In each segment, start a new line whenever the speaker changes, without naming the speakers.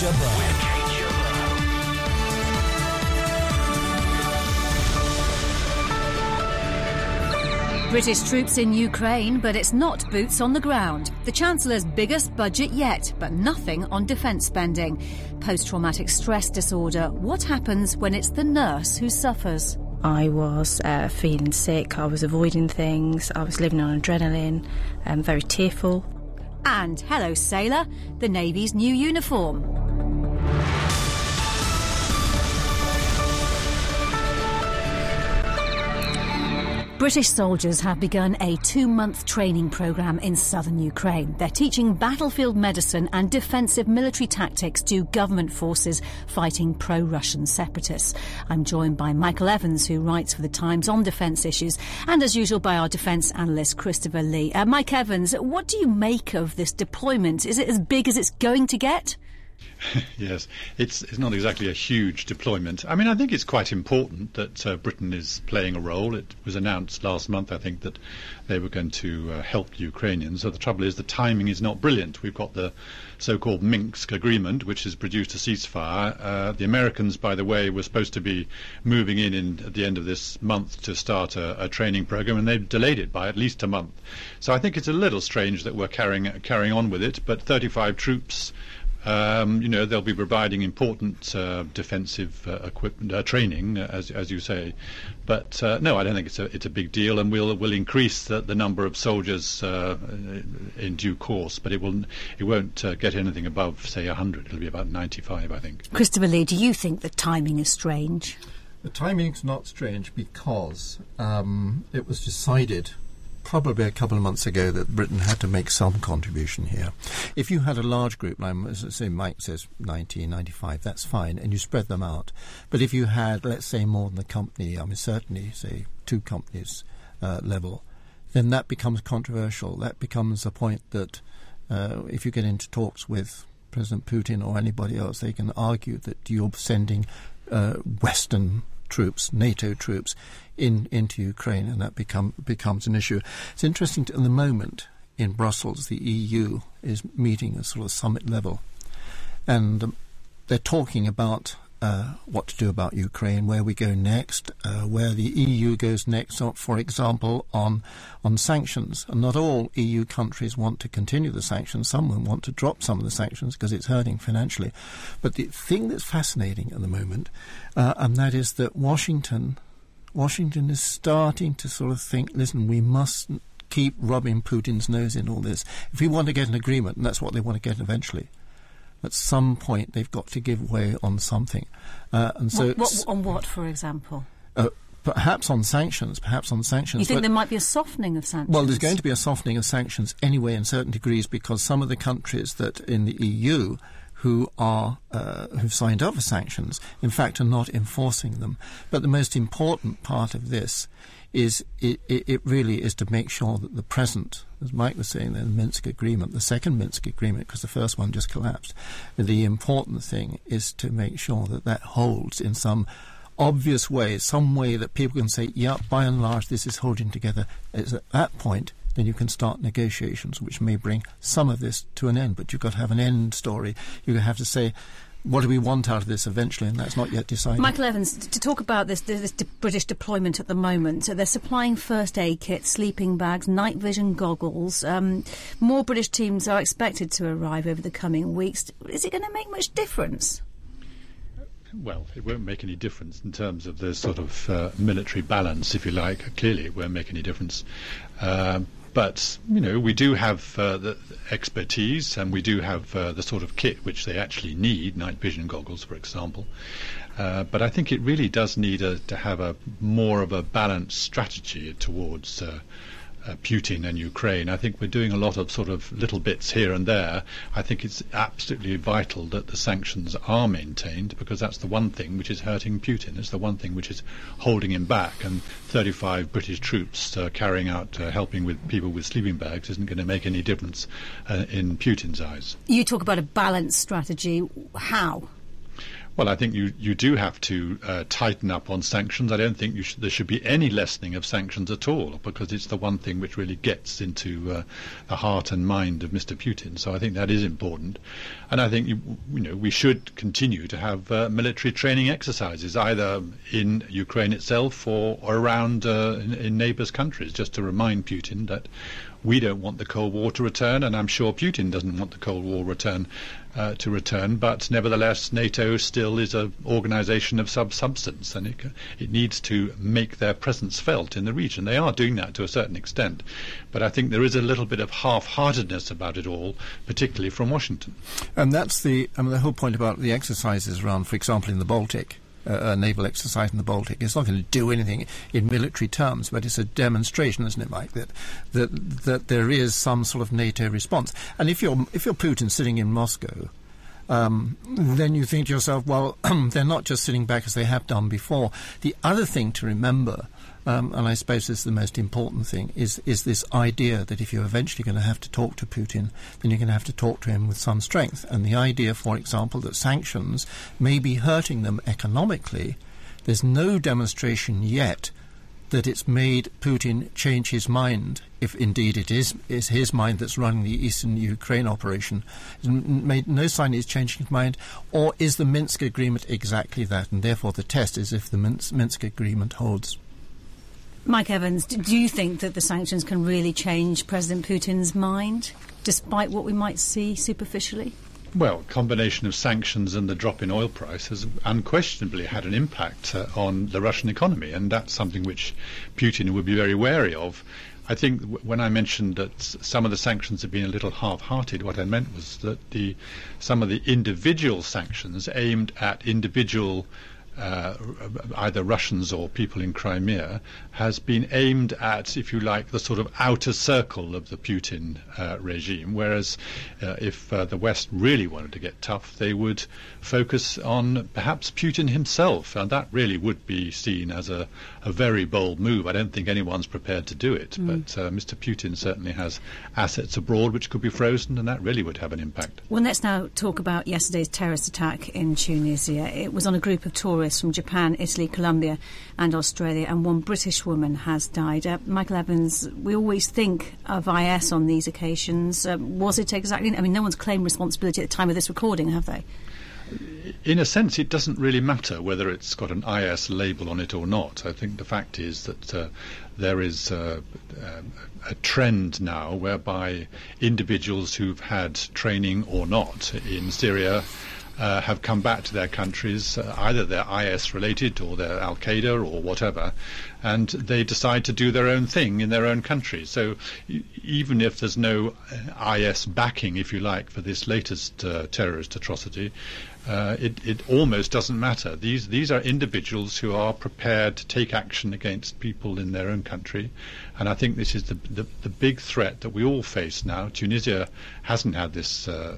Jabbar.
British troops in Ukraine, but it's not boots on the ground. The Chancellor's biggest budget yet, but nothing on defence spending. Post traumatic stress disorder. What happens when it's the nurse who suffers?
I was uh, feeling sick, I was avoiding things, I was living on adrenaline, um, very tearful.
And hello, sailor, the Navy's new uniform. British soldiers have begun a two month training programme in southern Ukraine. They're teaching battlefield medicine and defensive military tactics to government forces fighting pro Russian separatists. I'm joined by Michael Evans, who writes for The Times on defence issues, and as usual by our defence analyst Christopher Lee. Uh, Mike Evans, what do you make of this deployment? Is it as big as it's going to get?
yes, it's it's not exactly a huge deployment. I mean, I think it's quite important that uh, Britain is playing a role. It was announced last month, I think, that they were going to uh, help the Ukrainians. So the trouble is, the timing is not brilliant. We've got the so-called Minsk agreement, which has produced a ceasefire. Uh, the Americans, by the way, were supposed to be moving in, in at the end of this month to start a, a training program, and they've delayed it by at least a month. So I think it's a little strange that we're carrying carrying on with it. But 35 troops. Um, you know, they'll be providing important uh, defensive uh, equipment uh, training, uh, as as you say. But uh, no, I don't think it's a it's a big deal, and we'll will increase the, the number of soldiers uh, in due course. But it will it won't uh, get anything above say 100. It'll be about 95, I think.
Christopher Lee, do you think the timing is strange?
The timing's not strange because um, it was decided probably a couple of months ago that Britain had to make some contribution here. If you had a large group, like say Mike says 90, 95, that's fine, and you spread them out. But if you had, let's say, more than a company, I mean, certainly, say, two companies uh, level, then that becomes controversial. That becomes a point that uh, if you get into talks with President Putin or anybody else, they can argue that you're sending uh, Western troops, NATO troops, in into Ukraine, and that become becomes an issue. It's interesting to, at the moment in Brussels, the EU is meeting at sort of summit level, and um, they're talking about uh, what to do about Ukraine, where we go next, uh, where the EU goes next, or, for example, on on sanctions. And not all EU countries want to continue the sanctions. Some want to drop some of the sanctions because it's hurting financially. But the thing that's fascinating at the moment, uh, and that is that Washington, Washington is starting to sort of think, listen, we must keep rubbing Putin's nose in all this. If we want to get an agreement, and that's what they want to get eventually, at some point they've got to give way on something. Uh, and so,
What, what, on what, for example?
uh, perhaps on sanctions, perhaps on sanctions.
You think there might be a softening of sanctions?
well, there's going to be a softening of sanctions anyway in certain degrees because some of the countries that in the EU who are uh, who've signed up for sanctions, in fact, are not enforcing them. But the most important part of this is it, it, really is to make sure that the present, as Mike was saying, the Minsk agreement, the second Minsk agreement, because the first one just collapsed. The important thing is to make sure that that holds in some obvious way, some way that people can say, yeah, by and large, this is holding together. It's at that point then you can start negotiations, which may bring some of this to an end. But you've got to have an end story. You have to say, what do we want out of this eventually? And that's not yet decided.
Michael Evans, to talk about this, this de- British deployment at the moment, so they're supplying first aid kits, sleeping bags, night vision goggles. Um, more British teams are expected to arrive over the coming weeks. Is it going to make much difference?
Well, it won't make any difference in terms of the sort of uh, military balance, if you like. Clearly, it won't make any difference. Um, but you know, we do have uh, the expertise, and we do have uh, the sort of kit which they actually need, night vision goggles, for example. Uh, but I think it really does need a, to have a more of a balanced strategy towards uh, Putin and Ukraine. I think we're doing a lot of sort of little bits here and there. I think it's absolutely vital that the sanctions are maintained because that's the one thing which is hurting Putin. It's the one thing which is holding him back. And 35 British troops uh, carrying out uh, helping with people with sleeping bags isn't going to make any difference uh, in Putin's eyes.
You talk about a balanced strategy. How?
Well, I think you, you do have to uh, tighten up on sanctions. I don't think sh- there should be any lessening of sanctions at all because it's the one thing which really gets into uh, the heart and mind of Mr. Putin. So I think that is important. And I think you, you know we should continue to have uh, military training exercises either in Ukraine itself or, around uh, in, in neighbours countries, just to remind Putin that we don't want the Cold War to return, and I'm sure Putin doesn't want the Cold War return uh, to return. But nevertheless, NATO still is an organisation of sub substance, and it, it needs to make their presence felt in the region. They are doing that to a certain extent, but I think there is a little bit of half-heartedness about it all, particularly from Washington.
And that's the I mean, the whole point about the exercises around, for example, in the Baltic a naval exercise in the Baltic. It's not going to do anything in military terms, but it's a demonstration, isn't it, Mike, that that that there is some sort of NATO response. And if you're if you're Putin sitting in Moscow. Um, then you think to yourself, well, they're not just sitting back as they have done before. The other thing to remember um, and I suppose this is the most important thing, is, is this idea that if you're eventually going to have to talk to Putin, then you're going to have to talk to him with some strength. And the idea, for example, that sanctions may be hurting them economically, there's no demonstration yet that it's made Putin change his mind, if indeed it is, is his mind that's running the eastern Ukraine operation. It's made no sign he's changing his mind, or is the Minsk agreement exactly that? And therefore, the test is if the Minsk agreement holds.
Mike Evans, do you think that the sanctions can really change President Putin's mind, despite what we might see superficially?
Well, combination of sanctions and the drop in oil price has unquestionably had an impact uh, on the Russian economy, and that's something which Putin would be very wary of. I think when I mentioned that some of the sanctions have been a little half-hearted, what I meant was that the some of the individual sanctions aimed at individual uh, either Russians or people in Crimea, has been aimed at, if you like, the sort of outer circle of the Putin uh, regime. Whereas uh, if uh, the West really wanted to get tough, they would focus on perhaps Putin himself, and that really would be seen as a, a very bold move. I don't think anyone's prepared to do it, mm. but uh, Mr. Putin certainly has assets abroad which could be frozen, and that really would have an impact.
Well, let's now talk about yesterday's terrorist attack in Tunisia. It was on a group of tourists tourists from Japan, Italy, Colombia, and Australia, and one British woman has died. Uh, Michael Evans, we always think of IS on these occasions. Uh, was it exactly? I mean, no one's claimed responsibility at the time of this recording, have they?
in a sense, it doesn't really matter whether it's got an IS label on it or not. I think the fact is that uh, there is uh, uh, a trend now whereby individuals who've had training or not in Syria uh, have come back to their countries, uh, either they're IS related or they're Al Qaeda or whatever, and they decide to do their own thing in their own country. So even if there's no uh, IS backing, if you like, for this latest uh, terrorist atrocity, uh, it, it almost doesn't matter. These these are individuals who are prepared to take action against people in their own country, and I think this is the the, the big threat that we all face now. Tunisia hasn't had this uh,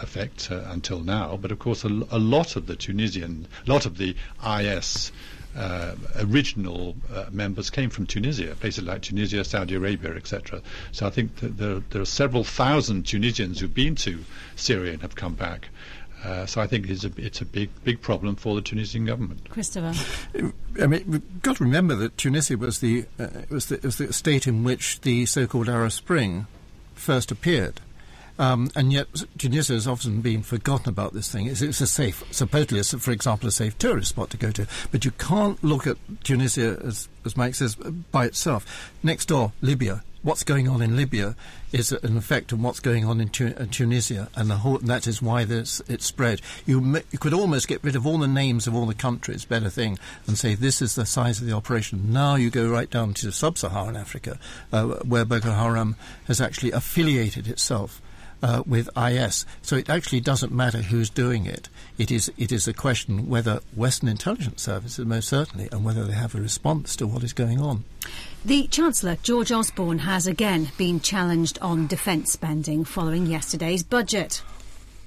effect uh, until now, but of course a, a, lot of the Tunisian, a lot of the IS. Uh, original uh, members came from Tunisia, places like Tunisia, Saudi Arabia, etc. So I think that there, there are several thousand Tunisians who've been to Syria and have come back. Uh, so I think it's a, it's a big big problem for the Tunisian government.
Christopher,
I mean, we've got to remember that Tunisia was the uh, was the, was the state in which the so-called Arab Spring first appeared. Um, and yet, Tunisia has often been forgotten about this thing. It's, it's a safe, supposedly, it's, for example, a safe tourist spot to go to. But you can't look at Tunisia, as, as Mike says, by itself. Next door, Libya what's going on in Libya is an effect on what's going on in, tu- in Tunisia, and, whole, and, that is why this, it's spread. You, you, could almost get rid of all the names of all the countries, better thing, and say this is the size of the operation. Now you go right down to sub-Saharan Africa, uh, where Boko Haram has actually affiliated itself uh, with IS. So it actually doesn't matter who's doing it. It is it is a question whether Western intelligence services, most certainly, and whether they have a response to what is going on.
The Chancellor, George Osborne, has again been challenged on defence spending following yesterday's budget.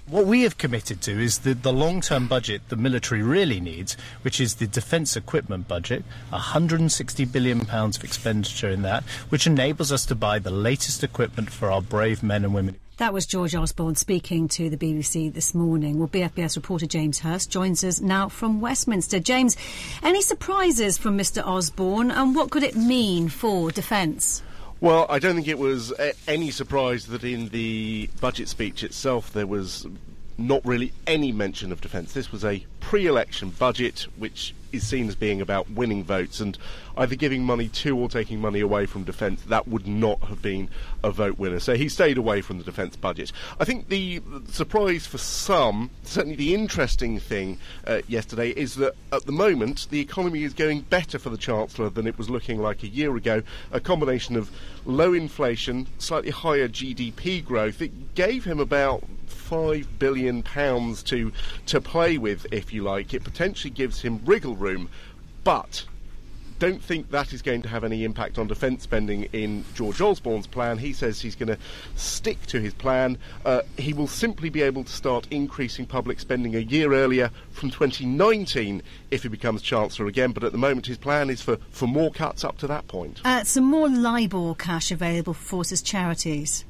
What we have committed to is the, the long term budget the military really needs, which is the defence equipment budget, £160 billion of expenditure in that, which enables us to buy the latest equipment for our brave men and women.
That was George Osborne speaking to the BBC this morning. Well, BFBS reporter James Hurst joins us now from Westminster. James, any surprises from Mr Osborne and what could it mean for defence?
Well, I don't think it was uh, any surprise that in the budget speech itself there was not really any mention of defence. This was a pre election budget which is seen as being about winning votes and either giving money to or taking money away from defence. That would not have been a vote winner. So he stayed away from the defence budget. I think the surprise for some, certainly the interesting thing uh, yesterday, is that at the moment the economy is going better for the Chancellor than it was looking like a year ago. A combination of low inflation, slightly higher GDP growth. It gave him about five billion pounds to to play with, if you like. It potentially gives him wriggle room, but don't think that is going to have any impact on defence spending in George Osborne's plan. He says he's going to stick to his plan. Uh, he will simply be able to start increasing public spending a year earlier from 2019 if he becomes Chancellor again. But at the moment, his plan is for, for more cuts up to that point.
Uh, some more LIBOR cash available for Forces charities.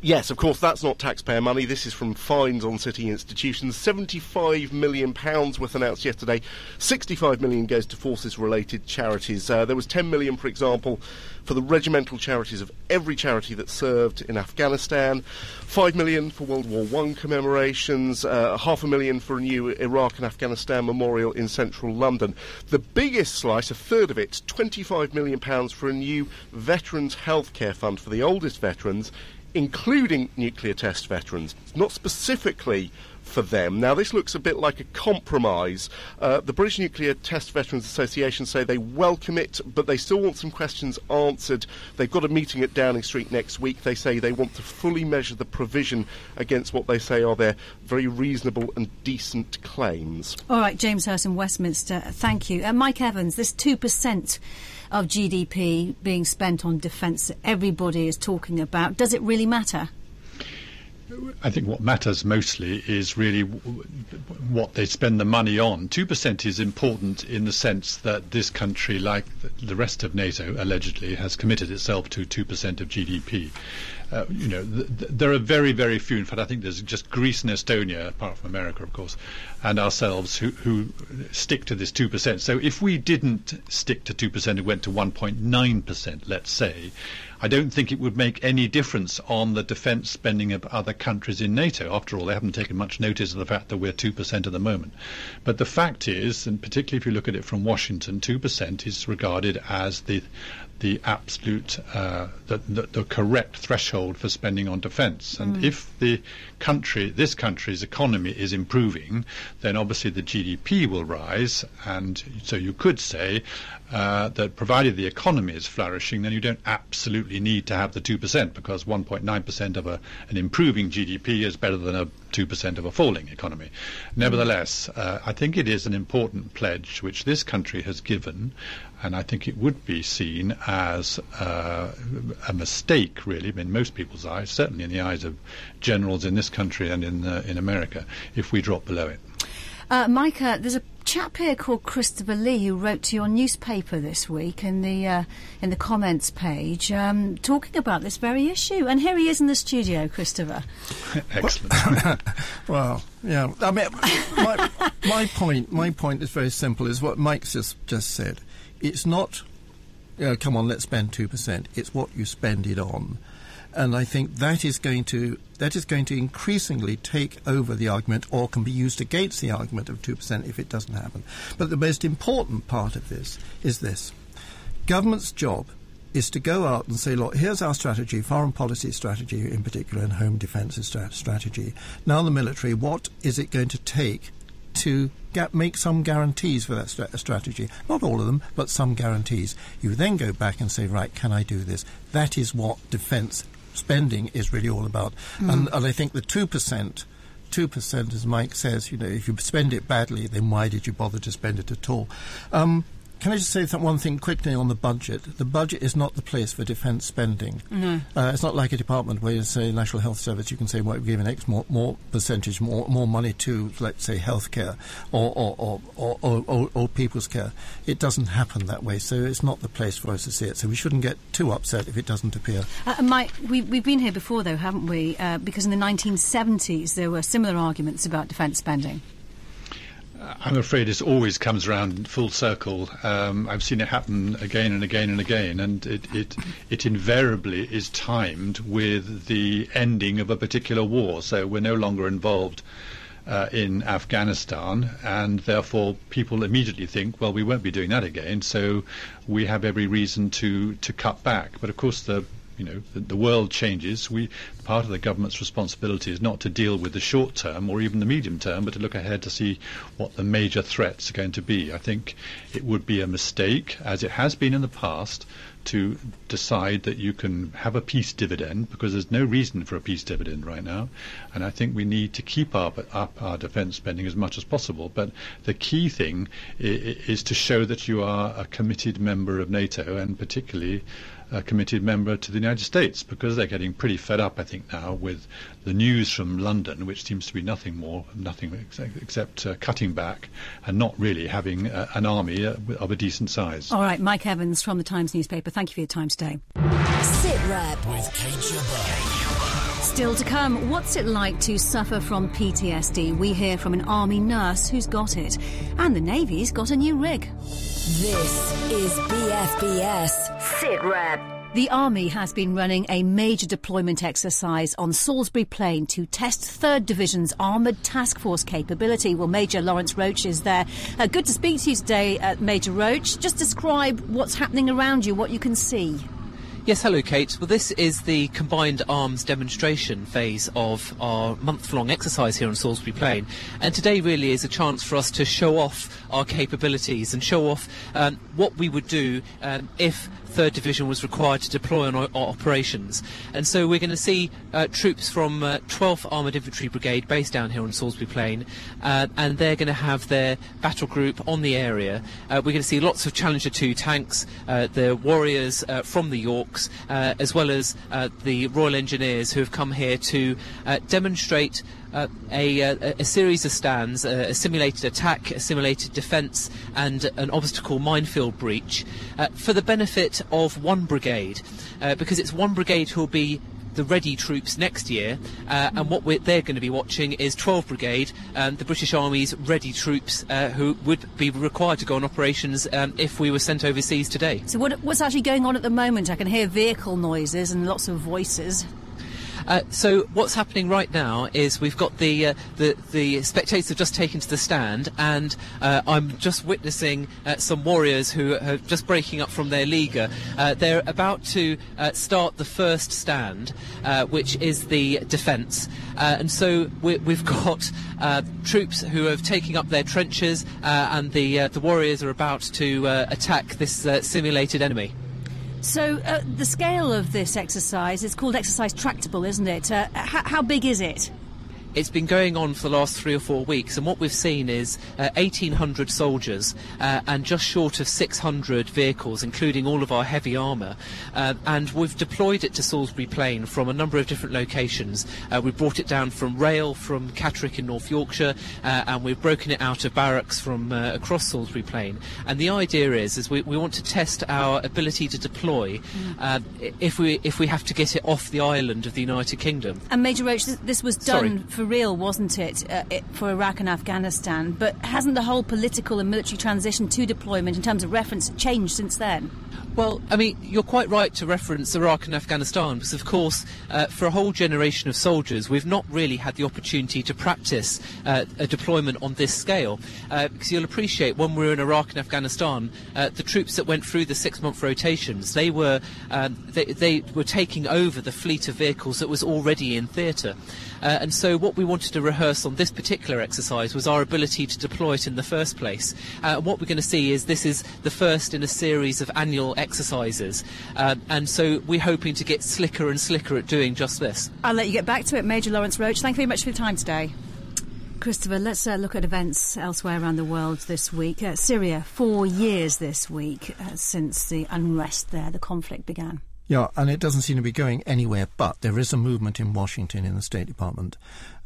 Yes, of course, that's not taxpayer money. This is from fines on city institutions. £75 million was announced yesterday. £65 million goes to forces-related charities. Uh, there was £10 million, for example, for the regimental charities of every charity that served in Afghanistan, £5 million for World War I commemorations, uh, half a million for a new Iraq and Afghanistan memorial in central London. The biggest slice, a third of it, £25 million for a new Veterans Healthcare Fund for the oldest veterans including nuclear test veterans, not specifically for them. Now, this looks a bit like a compromise. Uh, the British Nuclear Test Veterans Association say they welcome it, but they still want some questions answered. They've got a meeting at Downing Street next week. They say they want to fully measure the provision against what they say are their very reasonable and decent claims.
All right, James Hurst in Westminster, thank you. Uh, Mike Evans, this 2% of GDP being spent on defence that everybody is talking about, does it really matter?
I think what matters mostly is really what they spend the money on. 2% is important in the sense that this country, like the rest of NATO, allegedly, has committed itself to 2% of GDP. Uh, you know, th- th- there are very, very few. In fact, I think there's just Greece and Estonia, apart from America, of course, and ourselves, who, who stick to this 2%. So if we didn't stick to 2% and went to 1.9%, let's say, I don't think it would make any difference on the defence spending of other countries in NATO. After all, they haven't taken much notice of the fact that we're 2% at the moment. But the fact is, and particularly if you look at it from Washington, 2% is regarded as the the absolute, uh, the, the, the, correct threshold for spending on defence. And mm. if the country, this country's economy is improving, then obviously the GDP will rise. And so you could say uh, that provided the economy is flourishing, then you don't absolutely need to have the 2% because 1.9% of a, an improving GDP is better than a 2% of a falling economy. Nevertheless, uh, I think it is an important pledge which this country has given, and I think it would be seen as uh, a mistake, really, in most people's eyes, certainly in the eyes of generals in this country and in, uh, in America, if we drop below it.
Uh, Micah, there's a chap here called Christopher Lee who wrote to your newspaper this week in the uh, in the comments page, um, talking about this very issue. And here he is in the studio, Christopher.
Excellent.
well, yeah. I mean, my, my point my point is very simple. Is what Mike's just just said. It's not. You know, come on, let's spend two percent. It's what you spend it on and I think that is going to that is going to increasingly take over the argument, or can be used against the argument of two percent if it doesn't happen. But the most important part of this is this: government's job is to go out and say, look, here's our strategy, foreign policy strategy in particular, and home defence strategy. Now, the military, what is it going to take to get, make some guarantees for that strategy. Not all of them, but some guarantees. You then go back and say, right, can I do this? That is what defence spending is really all about. Mm. And, and I think the 2%. 2%, as Mike says, you know, if you spend it badly, then why did you bother to spend it at all? Um, can I just say one thing quickly on the budget? The budget is not the place for defence spending. No. Uh, it's not like a department where you say National Health Service, you can say, well, we're giving X more, more percentage, more, more money to, let's say, healthcare or, or, or, or, or, or old people's care. It doesn't happen that way, so it's not the place for us to see it. So we shouldn't get too upset if it doesn't appear.
Uh, Mike, we, we've been here before, though, haven't we? Uh, because in the 1970s there were similar arguments about defence spending.
I'm afraid it always comes around full circle. Um, I've seen it happen again and again and again, and it, it, it invariably is timed with the ending of a particular war. So we're no longer involved uh, in Afghanistan, and therefore people immediately think, well, we won't be doing that again, so we have every reason to, to cut back. But of course, the you know, the, the, world changes. We part of the government's responsibility is not to deal with the short term or even the medium term, but to look ahead to see what the major threats are going to be. I think it would be a mistake, as it has been in the past, to decide that you can have a peace dividend because there's no reason for a peace dividend right now. And I think we need to keep up, up our defence spending as much as possible. But the key thing is, is to show that you are a committed member of NATO and particularly a committed member to the United States because they're getting pretty fed up, I think, now with the news from London, which seems to be nothing more, nothing except uh, cutting back and not really having uh, an army uh, of a decent size.
All right, Mike Evans from the Times newspaper. Thank you for your time today.
Sit rep with Kate
Still to come, what's it like to suffer from PTSD? We hear from an army nurse who's got it, and the Navy's got a new rig.
This is BFBS Sit Rep.
The Army has been running a major deployment exercise on Salisbury Plain to test 3rd Division's Armoured Task Force capability. Well, Major Lawrence Roach is there. Uh, good to speak to you today, uh, Major Roach. Just describe what's happening around you, what you can see.
Yes, hello, Kate. Well, this is the combined arms demonstration phase of our month long exercise here on Salisbury Plain. And today really is a chance for us to show off our capabilities and show off um, what we would do um, if 3rd Division was required to deploy on our, operations. And so we're going to see uh, troops from uh, 12th Armoured Infantry Brigade based down here on Salisbury Plain, uh, and they're going to have their battle group on the area. Uh, we're going to see lots of Challenger 2 tanks, uh, the Warriors from the Yorks, as well as the Royal Engineers who have come here to demonstrate uh, a, a, a, series of stands, uh, a simulated attack, a simulated defence, and an obstacle minefield breach uh, for the benefit of one brigade, uh, because it's one brigade who will be the ready troops next year, uh, and what they're going to be watching is 12 Brigade, um, the British Army's ready troops uh, who would be required to go on operations um, if we were sent overseas today.
So, what, what's actually going on at the moment? I can hear vehicle noises and lots of voices.
Uh, so what's happening right now is we've got the uh, the the spectators have just taken to the stand, and uh, I'm just witnessing uh, some warriors who are just breaking up from their leaguer. Uh, they're about to start the first stand, which is the defence, and so we, have got troops who are taking up their trenches, and the the warriors are about to attack this simulated enemy.
So, uh, the scale of this exercise is called Exercise Tractable, isn't it? Uh, how big is it?
It's been going on for the last three or four weeks, and what we've seen is uh, 1,800 soldiers uh, and just short of 600 vehicles, including all of our heavy armour. Uh, and we've deployed it to Salisbury Plain from a number of different locations. Uh, we've brought it down from rail from Catterick in North Yorkshire, uh, and we've broken it out of barracks from uh, across Salisbury Plain. And the idea is, is we, we want to test our ability to deploy mm. if we if we have to get it off the island of the United Kingdom.
And Major Roach, this, this was done. Sorry for real, wasn't it, uh, it, for Iraq and Afghanistan? But hasn't the whole political and military transition to deployment in terms of reference changed since then?
Well, I mean, you're quite right to reference Iraq and Afghanistan because, of course, uh, for a whole generation of soldiers, we've not really had the opportunity to practice uh, a deployment on this scale. Uh, because you'll appreciate when we were in Iraq and Afghanistan, uh, the troops that went through the six-month rotations, they were um, they, they, were taking over the fleet of vehicles that was already in theatre. Uh, and so, what we wanted to rehearse on this particular exercise was our ability to deploy it in the first place. Uh, what we're going to see is this is the first in a series of annual exercises. Um, and so we're hoping to get slicker and slicker at doing just this.
I'll let you get back to it, Major Lawrence Roach. Thank you very much for your time today. Christopher, let's uh, look at events elsewhere around the world this week. Uh, Syria, four years this week uh, since the unrest there, the conflict began.
Yeah, and it doesn't seem to be going anywhere, but there is a movement in Washington in the State Department.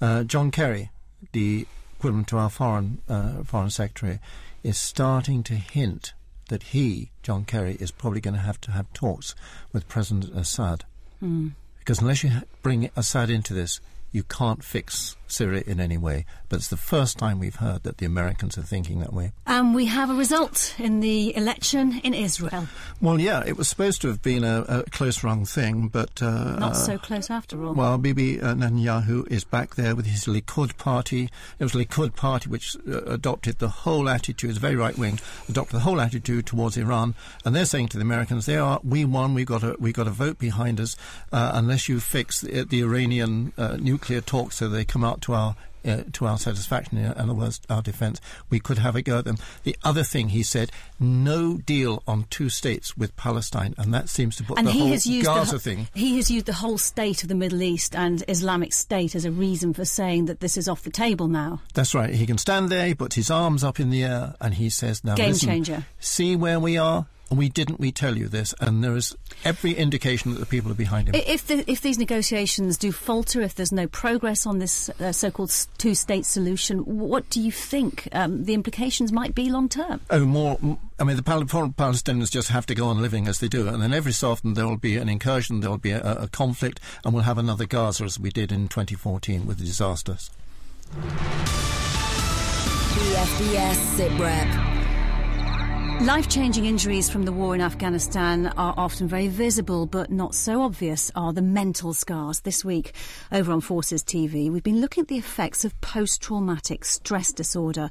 Uh, John Kerry, the equivalent to our foreign, uh, foreign secretary, is starting to hint that he, John Kerry, is probably going to have to have talks with President Assad.
Mm.
Because unless you bring Assad into this, you can't fix Syria in any way. But it's the first time we've heard that the Americans are thinking that way.
And we have a result in the election in Israel.
Well, yeah, it was supposed to have been a, a close rung thing, but. Uh,
Not so close after all.
Well, Bibi uh, Netanyahu is back there with his Likud party. It was Likud party which uh, adopted the whole attitude, it's very right wing, adopted the whole attitude towards Iran. And they're saying to the Americans, they are, we won, we've got a, we've got a vote behind us, uh, unless you fix the, the Iranian uh, nuclear talks so they come out to our uh, to our satisfaction, in other words, our defence, we could have a go at them. The other thing he said, no deal on two states with Palestine, and that seems to put
and
the
he
whole
has used
Gaza
the,
thing.
He has used the whole state of the Middle East and Islamic State as a reason for saying that this is off the table now.
That's right. He can stand there, he puts his arms up in the air, and he says, "Now
Game
listen,
changer.
see where we are." And we didn't we tell you this? And there is every indication that the people are behind him.
If, the, if these negotiations do falter, if there's no progress on this uh, so-called two-state solution, what do you think um, the implications might be long term?
Oh, more. m- I mean, the Pal- Pal- Palestinians just have to go on living as they do, and then every so often there will be an incursion, there will be a, a conflict, and we'll have another Gaza as we did in 2014 with the disasters.
BFBS Sit Rep.
Life changing injuries from the war in Afghanistan are often very visible, but not so obvious are the mental scars. This week, over on Forces TV, we've been looking at the effects of post traumatic stress disorder.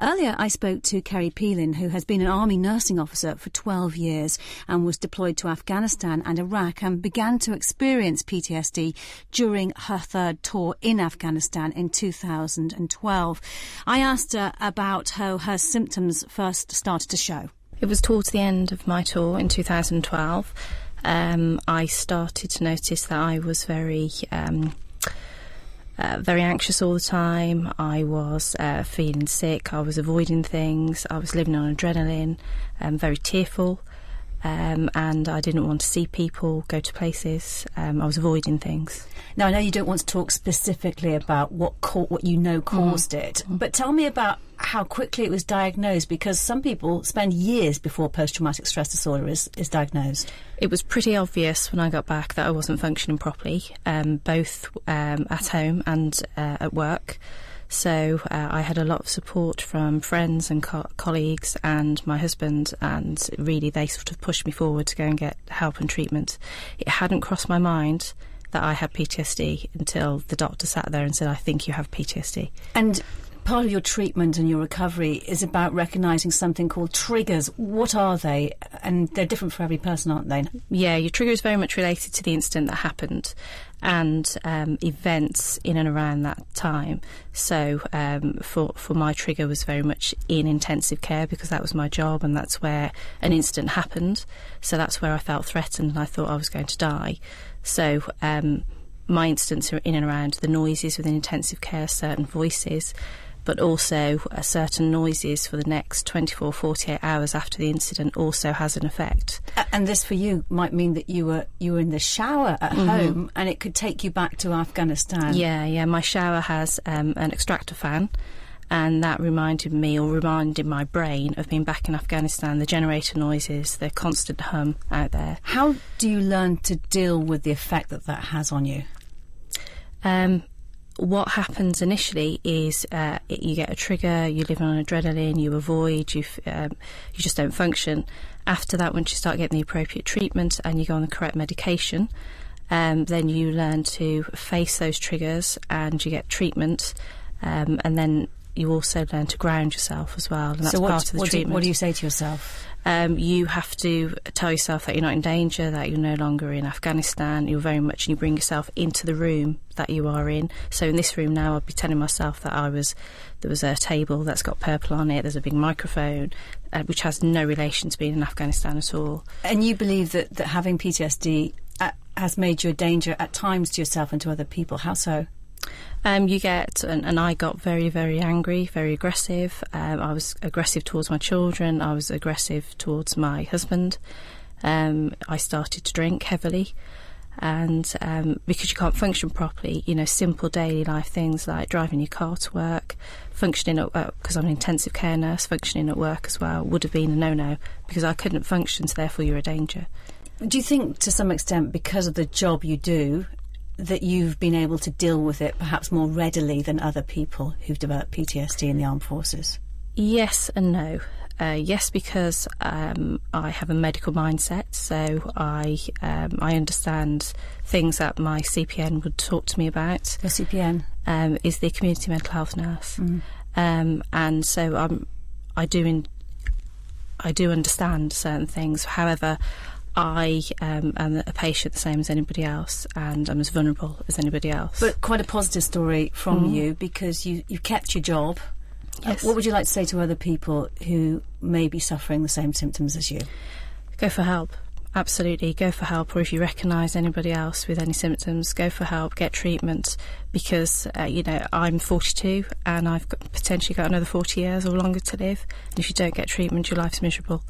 Earlier, I spoke to Kerry Peelin, who has been an Army nursing officer for 12 years and was deployed to Afghanistan and Iraq and began to experience PTSD during her third tour in Afghanistan in 2012. I asked her about how her symptoms first started to show.
It was towards the end of my tour in 2012. Um, I started to notice that I was very, um, uh, very anxious all the time. I was uh, feeling sick. I was avoiding things. I was living on adrenaline. Um, very tearful, um, and I didn't want to see people, go to places. Um, I was avoiding things.
Now, I know you don't want to talk specifically about what ca- what you know caused it, but tell me about how quickly it was diagnosed because some people spend years before post traumatic stress disorder is, is diagnosed.
It was pretty obvious when I got back that I wasn't functioning properly, um, both um, at home and uh, at work. So uh, I had a lot of support from friends and co- colleagues and my husband, and really they sort of pushed me forward to go and get help and treatment. It hadn't crossed my mind that I had PTSD until the doctor sat there and said, "I think you have PTSD."
And part of your treatment and your recovery is about recognizing something called triggers. What are they? And they're different for every person, aren't they?
Yeah, your trigger is very much related to the incident that happened and um, events in and around that time. So, um, for for my trigger was very much in intensive care because that was my job and that's where an incident happened. So that's where I felt threatened and I thought I was going to die. So. Um, my incidents are in and around the noises within intensive care, certain voices, but also uh, certain noises for the next 24, 48 hours after the incident also has an effect.
And this for you might mean that you were you were in the shower at home and it could take you back to Afghanistan.
Yeah, yeah. My shower has um, an extractor fan, and that reminded me, or reminded my brain, of being back in Afghanistan. The generator noises, the constant hum out there.
How do you learn to deal with the effect that that has on you?
Um, what happens initially is uh, it- you get a trigger, you live on adrenaline, you avoid, you um, you just don't function. After that, once you start getting the appropriate treatment and you go on the correct medication, um, then you learn to face those triggers and you get treatment, um, and then you also learn to ground yourself as well, and that's
so what,
part of the
what, do you, what do you say to yourself?
Um, you have to tell yourself that you're not in danger, that you're no longer in Afghanistan. You're very much, and you bring yourself into the room that you are in. So in this room now, I'd be telling myself that I was there was a table that's got purple on it. There's a big microphone, uh, which has no relation to being in Afghanistan at all.
And you believe that, that having PTSD uh, has made you a danger at times to yourself and to other people. How so?
Um, you get, and, and I got very, very angry, very aggressive. Um, I was aggressive towards my children. I was aggressive towards my husband. Um, I started to drink heavily. And um, because you can't function properly, you know, simple daily life things like driving your car to work, functioning at work, because I'm an intensive care nurse, functioning at work as well would have been a no no because I couldn't function, so therefore you're a danger.
Do you think, to some extent, because of the job you do, that you've been able to deal with it perhaps more readily than other people who've developed PTSD in the armed forces?
Yes and no. Uh, yes, because um, I have a medical mindset, so I um, I understand things that my CPN would talk to me about.
Your CPN
um, is the community mental health nurse, um, and so I'm I do in, I do understand certain things. However, I um, am a patient the same as anybody else, and I'm as vulnerable as anybody else.
But quite a positive story from you because you, you kept your job. Uh,
Yes.
what would you like to say to other people who may be suffering the same symptoms as you?
go for help. Absolutely, go for help. Or if you recognise anybody else with any symptoms, go for help, get treatment. Because uh, you know I'm 42 and I've got, potentially got another 40 years or longer to live. And if you don't get treatment, your life's miserable.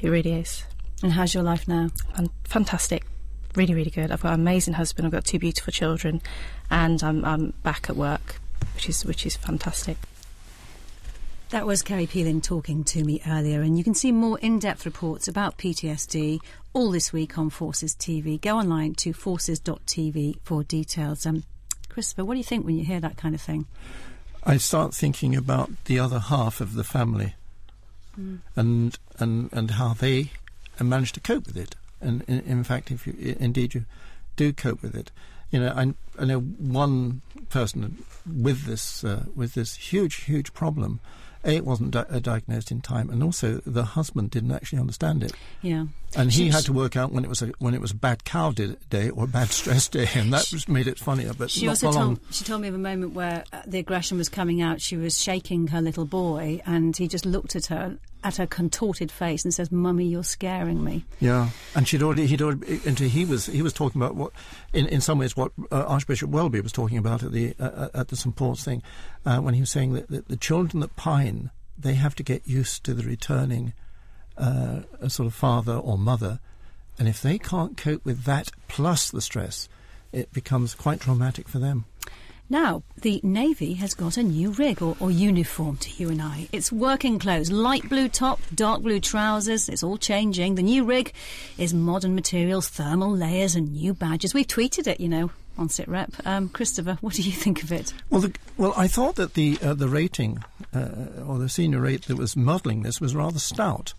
It really is.
And how's your life now?
Fan- fantastic, really, really good. I've got an amazing husband. I've got two beautiful children, and I'm I'm back at work, which is which is fantastic.
That was Kerry Peeling talking to me earlier, and you can see more in depth reports about PTSD all this week on Forces TV. Go online to forces.tv for details. Um, Christopher, what do you think when you hear that kind of thing?
I start thinking about the other half of the family and and and how they manage to cope with it. And in, in fact, if you indeed you do cope with it, you know, I, I know one person with this uh, with this huge huge problem. A, it wasn't di- uh, diagnosed in time, and also the husband didn't actually understand it,
Yeah.
and he
She-
had to work out when it was a when it was a bad cow day or a bad stress day, and that was made it funnier. But
She
not
also told, she told me of a moment where uh, the aggression was coming out. She was shaking her little boy, and he just looked at her, at her contorted face, and says, "Mummy, you're scaring me."
Yeah, and she'd already he'd already and he was he was talking about what in, in some ways what uh, Archbishop Welby was talking about at the uh, at the St Paul's thing uh, when he was saying that, that the children that pine they have to get used to the returning uh, a sort of father or mother, and if they can't cope with that plus the stress, it becomes quite traumatic for them.
Now, the Navy has got a new rig or, or uniform to you and I. It's working clothes, light blue top, dark blue trousers. It's all changing. The new rig is modern materials, thermal layers, and new badges. We've tweeted it, you know, on SitRep. Um, Christopher, what do you think of it?
Well, the, well, I thought that the uh, the rating uh, or the senior rate that was modelling this was rather stout.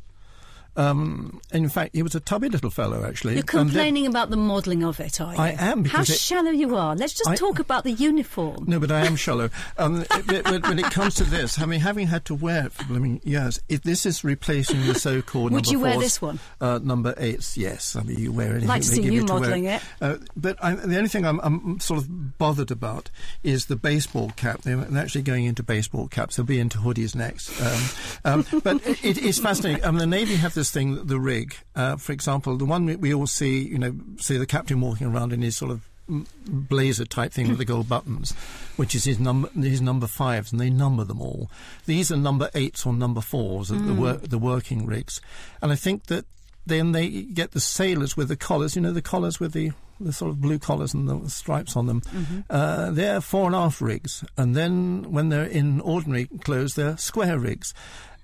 Um, in fact, he was a tubby little fellow, actually.
You're
then-
complaining about the modelling of it, are you?
I am,
How
it-
shallow you are. Let's just
I-
talk about the uniform.
No, but I am shallow. Um, it- when, when it comes to this, I mean, having had to wear it for blooming years, it, this is replacing the so-called
Would
number
you wear this one?
Uh, number eights, yes. I mean, you wear anything.
Like to see you modelling it.
Uh, but I, the only thing I'm, I'm sort of bothered about is the baseball cap. They're actually going into baseball caps. They'll be into hoodies next. Um, um, but it, it is fascinating. Um, the Navy have this thing, the rig. Uh, for example, the one we, we all see, you know, see the captain walking around in his sort of mm, blazer type thing with the gold buttons, which is his number his number fives, and they number them all. These are number eights or number fours, the the, wor- the working rigs, and I think that then they get the sailors with the collars, you know, the collars with the the sort of blue collars and the stripes on them. Uh, they're four and a half rigs, and then when they're in ordinary clothes, they're square rigs.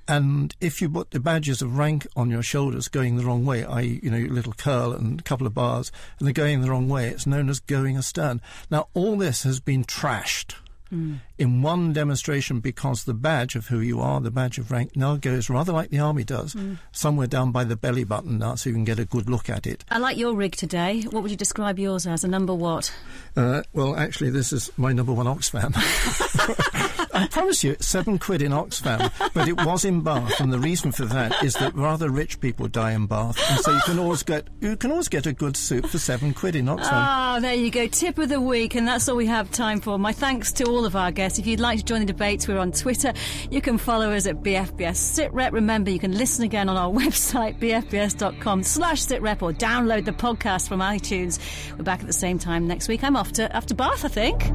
And if you put the badges of rank on your shoulders going the wrong way, i.e., you know, little curl and a couple of bars, and they're going the wrong way, it's known as going astern. Now, all this has been trashed hmm. In one demonstration because the badge of who you are, the badge of rank, now goes rather like the army does, somewhere down by the belly button now, so you can get a good look at it.
I like your rig today. What would you describe yours as? A number what?
Uh, well, actually, this is my number one Oxfam. I promise you, it's seven quid in Oxfam, but it was in Bath, and the reason for that is that rather rich people die in Bath, and so you can always get you can always get a good suit for seven quid in Oxfam.
Ah, there you go. Tip of the week, and that's all we have time for. My thanks to all of our guests. If you'd like to join the debates, we're on Twitter. You can follow us at BFBS SitRep. Remember, you can listen again on our website, bfbs.com slash SitRep, or download the podcast from iTunes. We're back at the same time next week. I'm off to, off to Bath, I think.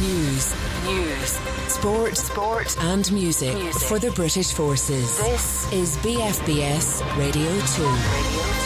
News.
News sport, sport, and music,
Music.
for the British forces.
This
is BFBS Radio 2.
Radio